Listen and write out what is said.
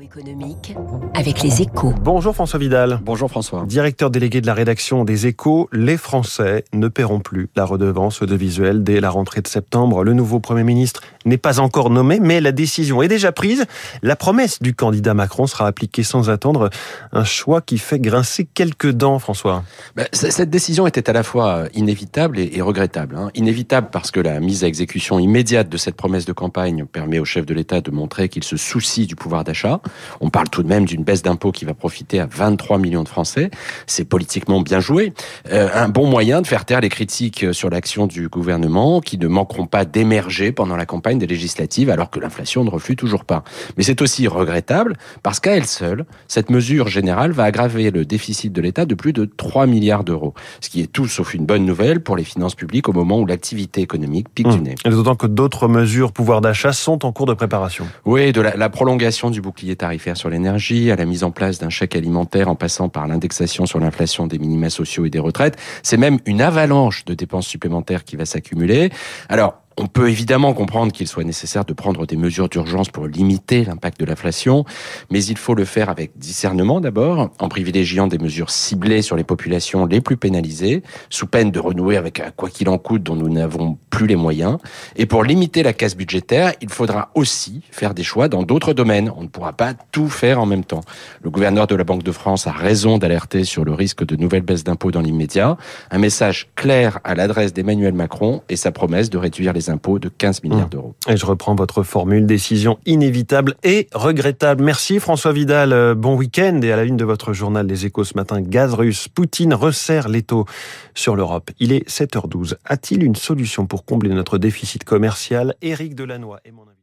économique avec les échos. Bonjour François Vidal. Bonjour François. Directeur délégué de la rédaction des échos, les Français ne paieront plus la redevance audiovisuelle dès la rentrée de septembre. Le nouveau Premier ministre n'est pas encore nommé, mais la décision est déjà prise. La promesse du candidat Macron sera appliquée sans attendre. Un choix qui fait grincer quelques dents, François. Ben, cette décision était à la fois inévitable et, regrettable. Hein. Inévitable parce que la mise à exécution immédiate de cette promesse de campagne permet au chef de l'État de montrer qu'il se soucie du pouvoir d'achat. On parle tout de même d'une baisse d'impôts qui va profiter à 23 millions de Français. C'est politiquement bien joué. Euh, un bon moyen de faire taire les critiques sur l'action du gouvernement qui ne manqueront pas d'émerger pendant la campagne des législatives alors que l'inflation ne reflue toujours pas. Mais c'est aussi regrettable parce qu'à elle seule, cette mesure générale va aggraver le déficit de l'État de plus de 3 milliards d'euros. Ce qui est tout sauf une bonne nouvelle pour les finances publiques au moment où l'activité économique pique du mmh. nez. D'autant que d'autres mesures pouvoir d'achat sont en cours de préparation. Oui, de la, la prolongation du bouclier tarifaire sur l'énergie, à la mise en place d'un chèque alimentaire en passant par l'indexation sur l'inflation des minima sociaux et des retraites. C'est même une avalanche de dépenses supplémentaires qui va s'accumuler. Alors, on peut évidemment comprendre qu'il soit nécessaire de prendre des mesures d'urgence pour limiter l'impact de l'inflation, mais il faut le faire avec discernement d'abord, en privilégiant des mesures ciblées sur les populations les plus pénalisées, sous peine de renouer avec un quoi qu'il en coûte dont nous n'avons plus les moyens. Et pour limiter la casse budgétaire, il faudra aussi faire des choix dans d'autres domaines. On ne pourra pas tout faire en même temps. Le gouverneur de la Banque de France a raison d'alerter sur le risque de nouvelles baisses d'impôts dans l'immédiat. Un message clair à l'adresse d'Emmanuel Macron et sa promesse de réduire les impôts de 15 milliards mmh. d'euros. Et je reprends votre formule, décision inévitable et regrettable. Merci François Vidal, euh, bon week-end et à la une de votre journal Les Échos ce matin, gaz russe, Poutine resserre l'étau sur l'Europe. Il est 7h12. A-t-il une solution pour combler notre déficit commercial? Éric Delannoy est mon invité.